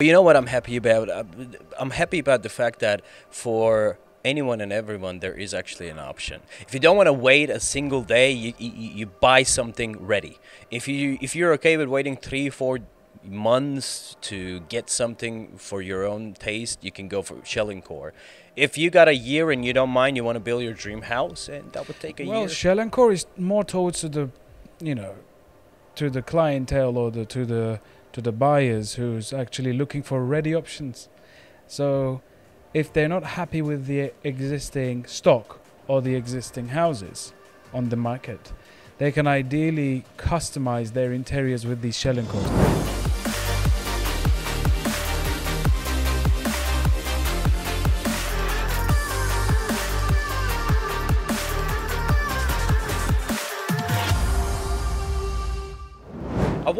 You know what I'm happy about? Uh, I'm happy about the fact that for anyone and everyone there is actually an option. If you don't want to wait a single day, you, you, you buy something ready. If you if you're okay with waiting three four months to get something for your own taste, you can go for Shell and Core. If you got a year and you don't mind, you want to build your dream house, and that would take a well, year. Shell and Core is more towards to the, you know, to the clientele or the to the to the buyers who's actually looking for ready options. So, if they're not happy with the existing stock or the existing houses on the market, they can ideally customize their interiors with these Shell and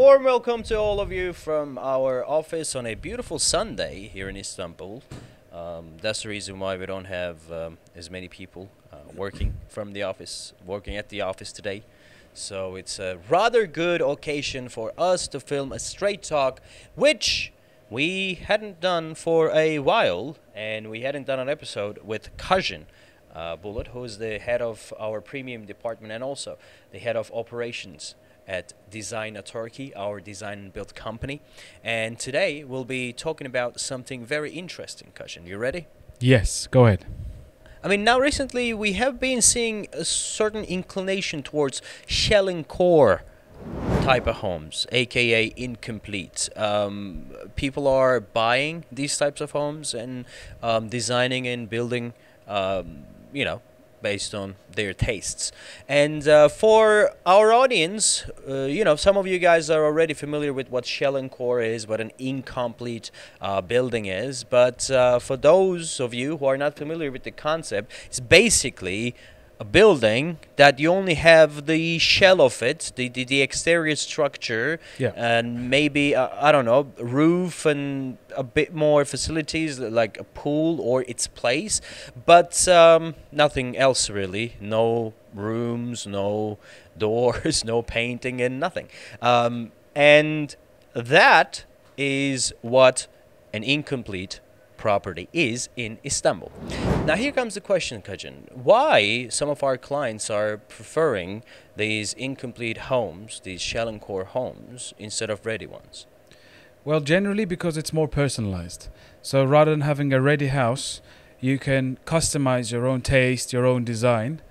warm welcome to all of you from our office on a beautiful Sunday here in Istanbul. Um, that's the reason why we don't have um, as many people uh, working from the office, working at the office today. So it's a rather good occasion for us to film a straight talk, which we hadn't done for a while, and we hadn't done an episode with Kajin uh, Bullet, who is the head of our premium department and also the head of operations at Design Turkey, our design and build company. And today we'll be talking about something very interesting, Kajin. You ready? Yes, go ahead. I mean, now recently we have been seeing a certain inclination towards shell and core type of homes, aka incomplete. Um, people are buying these types of homes and um, designing and building, um, you know, based on their tastes. And uh, for our audience, uh, you know, some of you guys are already familiar with what shell and core is, what an incomplete uh, building is. But uh, for those of you who are not familiar with the concept, it's basically a building that you only have the shell of it, the, the, the exterior structure, Yeah. and maybe, uh, I don't know, roof and a bit more facilities like a pool or its place, but um, nothing else really. No rooms, no doors, no painting, and nothing. Um, and that is what an incomplete property is in Istanbul. Now here comes the question, Kajin. Why some of our clients are preferring these incomplete homes, these shell and core homes, instead of ready ones? Well, generally because it's more personalized. So rather than having a ready house, you can customize your own taste, your own design,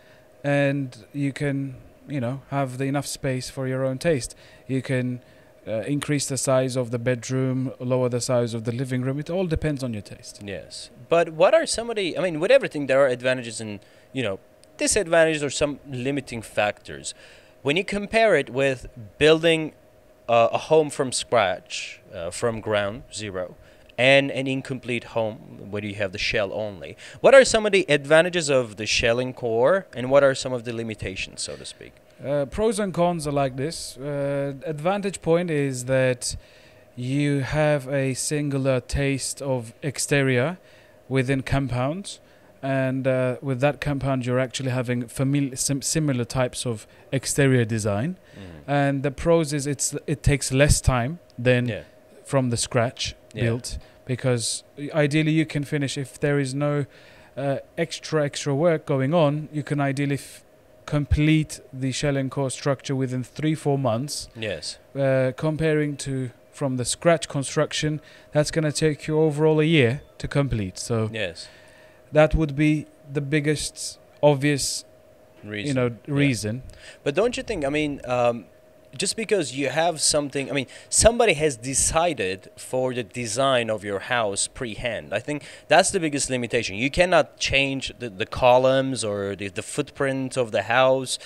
and you can, you know, have the enough space for your own taste. You can uh, increase the size of the bedroom, lower the size of the living room. It all depends on your taste. Yes. But what are some of the, I mean, with everything, there are advantages and, you know, disadvantages or some limiting factors. When you compare it with building uh, a home from scratch, uh, from ground zero, and an incomplete home where you have the shell only, what are some of the advantages of the shell and core, and what are some of the limitations, so to speak? Uh, pros and cons are like this. Uh, advantage point is that you have a singular taste of exterior within compounds, and uh, with that compound, you're actually having famili- sim- similar types of exterior design. And the pros is it's it takes less time than Yeah. from the scratch Yeah. built because ideally you can finish if there is no uh, extra extra work going on. You can ideally f- complete the shell and core structure within three four months. Yes. Uh, comparing to from the scratch construction, that's going to take you overall a year to complete. So Yes. that would be the biggest obvious Reason. you know reason. But don't you think? I mean, um, just because you have something, I mean, somebody has decided for the design of your house pre-hand. I think that's the biggest limitation. You cannot change the, the columns or the, the footprint of the house.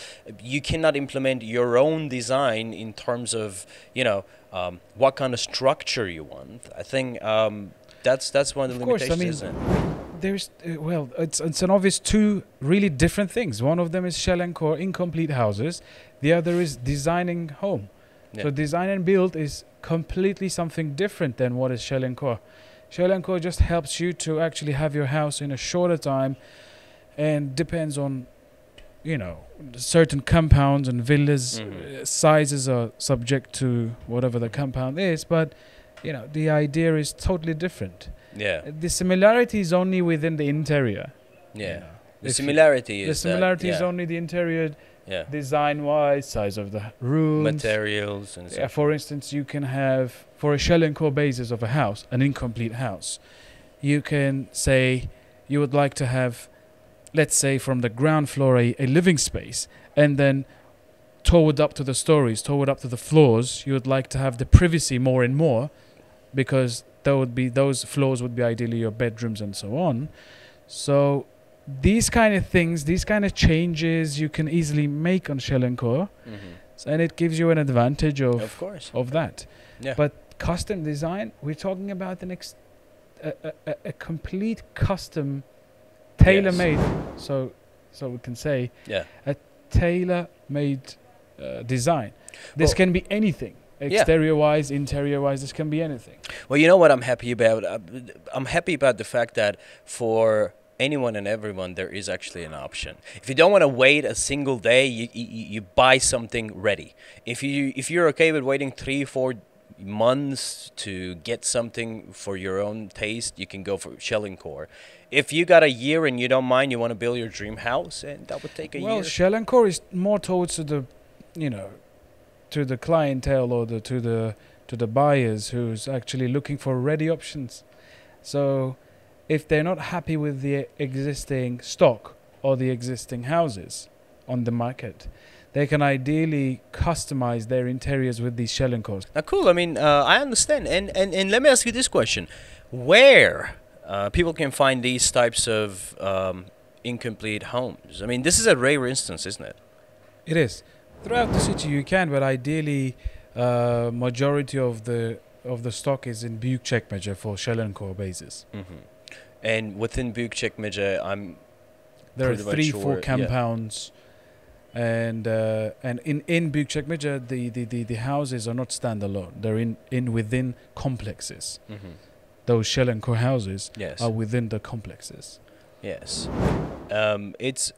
You cannot implement your own design in terms of, you know, um, what kind of structure you want. I think um, that's that's one of the Of course, I limitations. mean? There's uh, well, it's it's an obvious two really different things. One of them is shell and core incomplete houses. The other is designing home. So Yeah. design and build is completely something different than what is shell and core. Shell and core just helps you to actually have your house in a shorter time, and depends on, you know, certain compounds and villas Mhm. uh, sizes are subject to whatever the compound is, but you know, the idea is totally different. Yeah. Uh, the similarity is only within the interior. you Yeah. know. The If you- similarity The is similarity that, is yeah, only the interior yeah. design-wise, size of the rooms. materials and Yeah, for instance, you can have for a shell and core basis of a house, an incomplete house. You can say you would like to have, let's say, from the ground floor a, a living space, and then toward up to the stories, toward up to the floors, you would like to have the privacy more and more, because there would be those floors would be ideally your bedrooms and so on. So these kind of things, these kind of changes, you can easily make on shell and core Mhm. and it gives you an advantage of Of course. of that. Yeah. But custom design, we're talking about an ex- a, a, a, complete custom, tailor-made. So, so we can say yeah. a tailor-made uh, design. This Well- can be anything, Yeah. exterior-wise, interior-wise. This can be anything. Well, you know what I'm happy about? Uh, I'm happy about the fact that for anyone and everyone, there is actually an option. If you don't want to wait a single day, you, you, you buy something ready. If you if you're okay with waiting three, four months to get something for your own taste, you can go for shell and core. If you got a year and you don't mind, you want to build your dream house, and that would take a well, year. shell and core is more towards the, you know, to the clientele or the to the to the buyers who's actually looking for ready options. So, if they're not happy with the existing stock or the existing houses on the market, they can ideally customize their interiors with these shell and cores. Now, cool. I mean, uh, I understand. And, and and let me ask you this question: Where uh, people can find these types of um, incomplete homes? I mean, this is a rare instance, isn't it? It is throughout the city you can, but ideally, uh, majority of the of the stock is in Büyükçekmece for shell and core basis. Mm-hmm. And within Büyükçekmece, I'm There are three, sure, four yeah. compounds, and uh, and in in Büyükçekmece the, the, the, the houses are not standalone. They're in, in within complexes. Those shell and core houses yes, are within the complexes. yes. Um, it's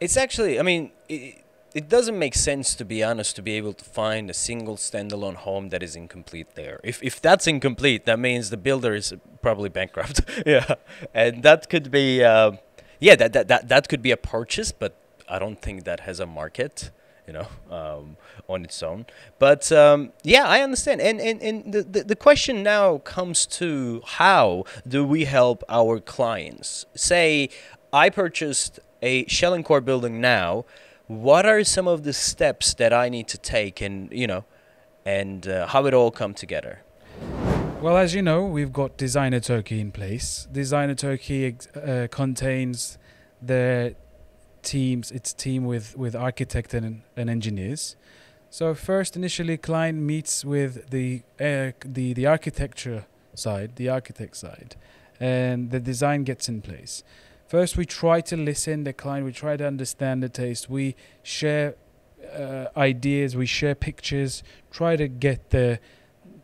it's actually. I mean. It, it doesn't make sense, to be honest, to be able to find a single standalone home that is incomplete there. If if that's incomplete, that means the builder is probably bankrupt. yeah, and that could be, uh, yeah, that, that that that could be a purchase, but I don't think that has a market, you know, um, on its own. But um, yeah, I understand. And and and the, the the question now comes to how do we help our clients? Say, I purchased a shell and core building now what are some of the steps that I need to take and you know and uh, how it all come together Well, as you know, we've got Designer Turkey in place. Designer Turkey uh, contains the teams, its team with with architect and, and engineers. So first, initially, client meets with the uh, the the architecture side, the architect side, and the design gets in place. First, we try to listen the client. We try to understand the taste. We share uh, ideas. We share pictures. Try to get the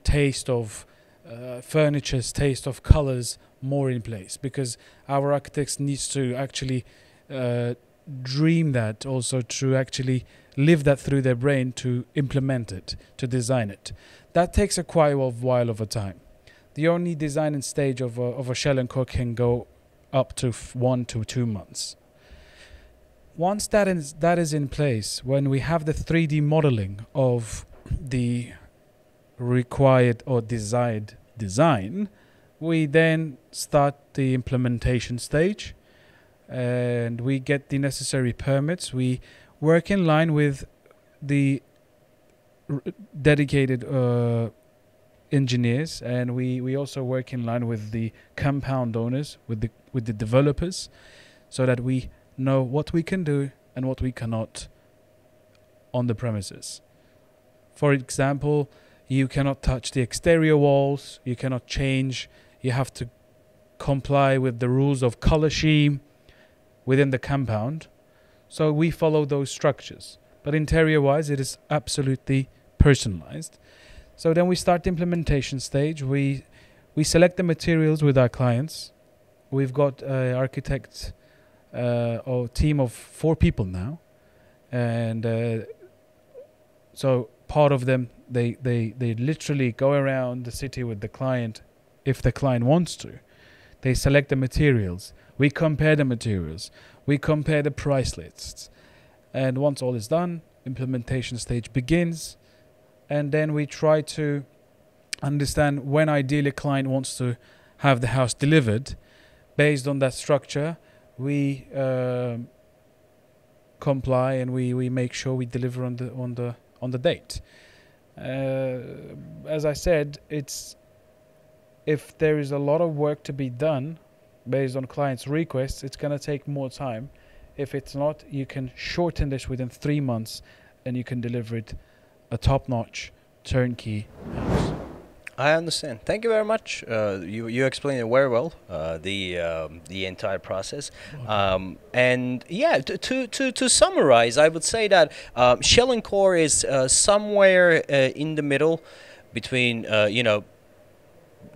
taste of uh, furniture's taste of colors more in place because our architects needs to actually uh, dream that also to actually live that through their brain to implement it to design it that takes a quite a while of a time the only designing stage of a, of a shell and core can go up to one to two months once that is that is in place when we have the 3d modeling of the required or desired design, we then start the implementation stage and we get the necessary permits. We work in line with the dedicated uh, engineers and we, we also work in line with the compound owners, with the, with the developers, so that we know what we can do and what we cannot on the premises. For example, you cannot touch the exterior walls, you cannot change, you have to comply with the rules of color scheme within the compound. So we follow those structures. But interior wise, it is absolutely personalized. So then we start the implementation stage. We we select the materials with our clients. We've got an architect uh, or team of four people now, and uh, so part of them they they they literally go around the city with the client if the client wants to. They select the materials. We compare the materials. We compare the price lists. And once all is done implementation stage begins and then we try to understand when ideally a client wants to have the house delivered. Based on that structure we um comply and we, we make sure we deliver on the on the on the date. Uh, as i said it's if there is a lot of work to be done based on clients requests it's going to take more time. If it's not you can shorten this within three months and you can deliver it a top-notch turnkey house I understand. Thank you very much. Uh, you you explained it very well. Uh, the um, the entire process. Um, and yeah, to, to, to, to summarize, I would say that um, Shell and Core is uh, somewhere uh, in the middle between uh, you know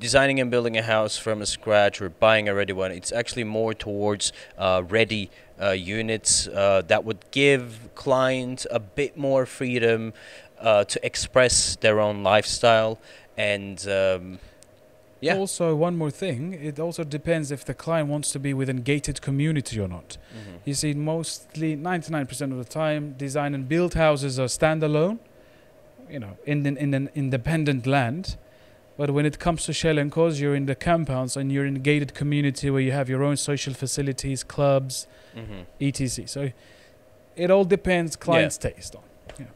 designing and building a house from scratch or buying a ready one. It's actually more towards uh, ready uh, units uh, that would give clients a bit more freedom uh, to express their own lifestyle and. Um, yeah. Also, one more thing, it also depends if the client wants to be within gated community or not. mhm. You see, mostly 99% of the time, design and build houses are standalone, you know, in an, in an independent land. But when it comes to Shell and Cores, you're in the compounds and you're in a gated community where you have your own social facilities, clubs, Mhm. etc. So it all depends client's taste on.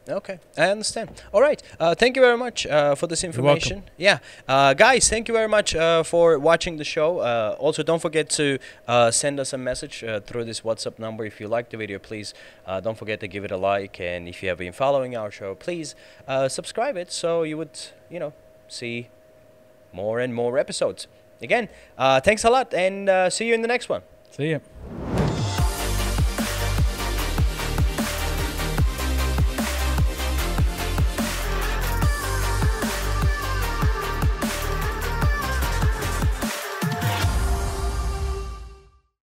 Okay, I understand. All right, uh, thank you very much uh, for this information. Yeah, uh, guys, thank you very much uh, for watching the show. Uh, also, don't forget to uh, send us a message uh, through this WhatsApp number. If you like the video, please uh, don't forget to give it a like. And if you have been following our show, please uh, subscribe it so you would, you know, see more and more episodes. Again, uh, thanks a lot, and uh, see you in the next one. See ya.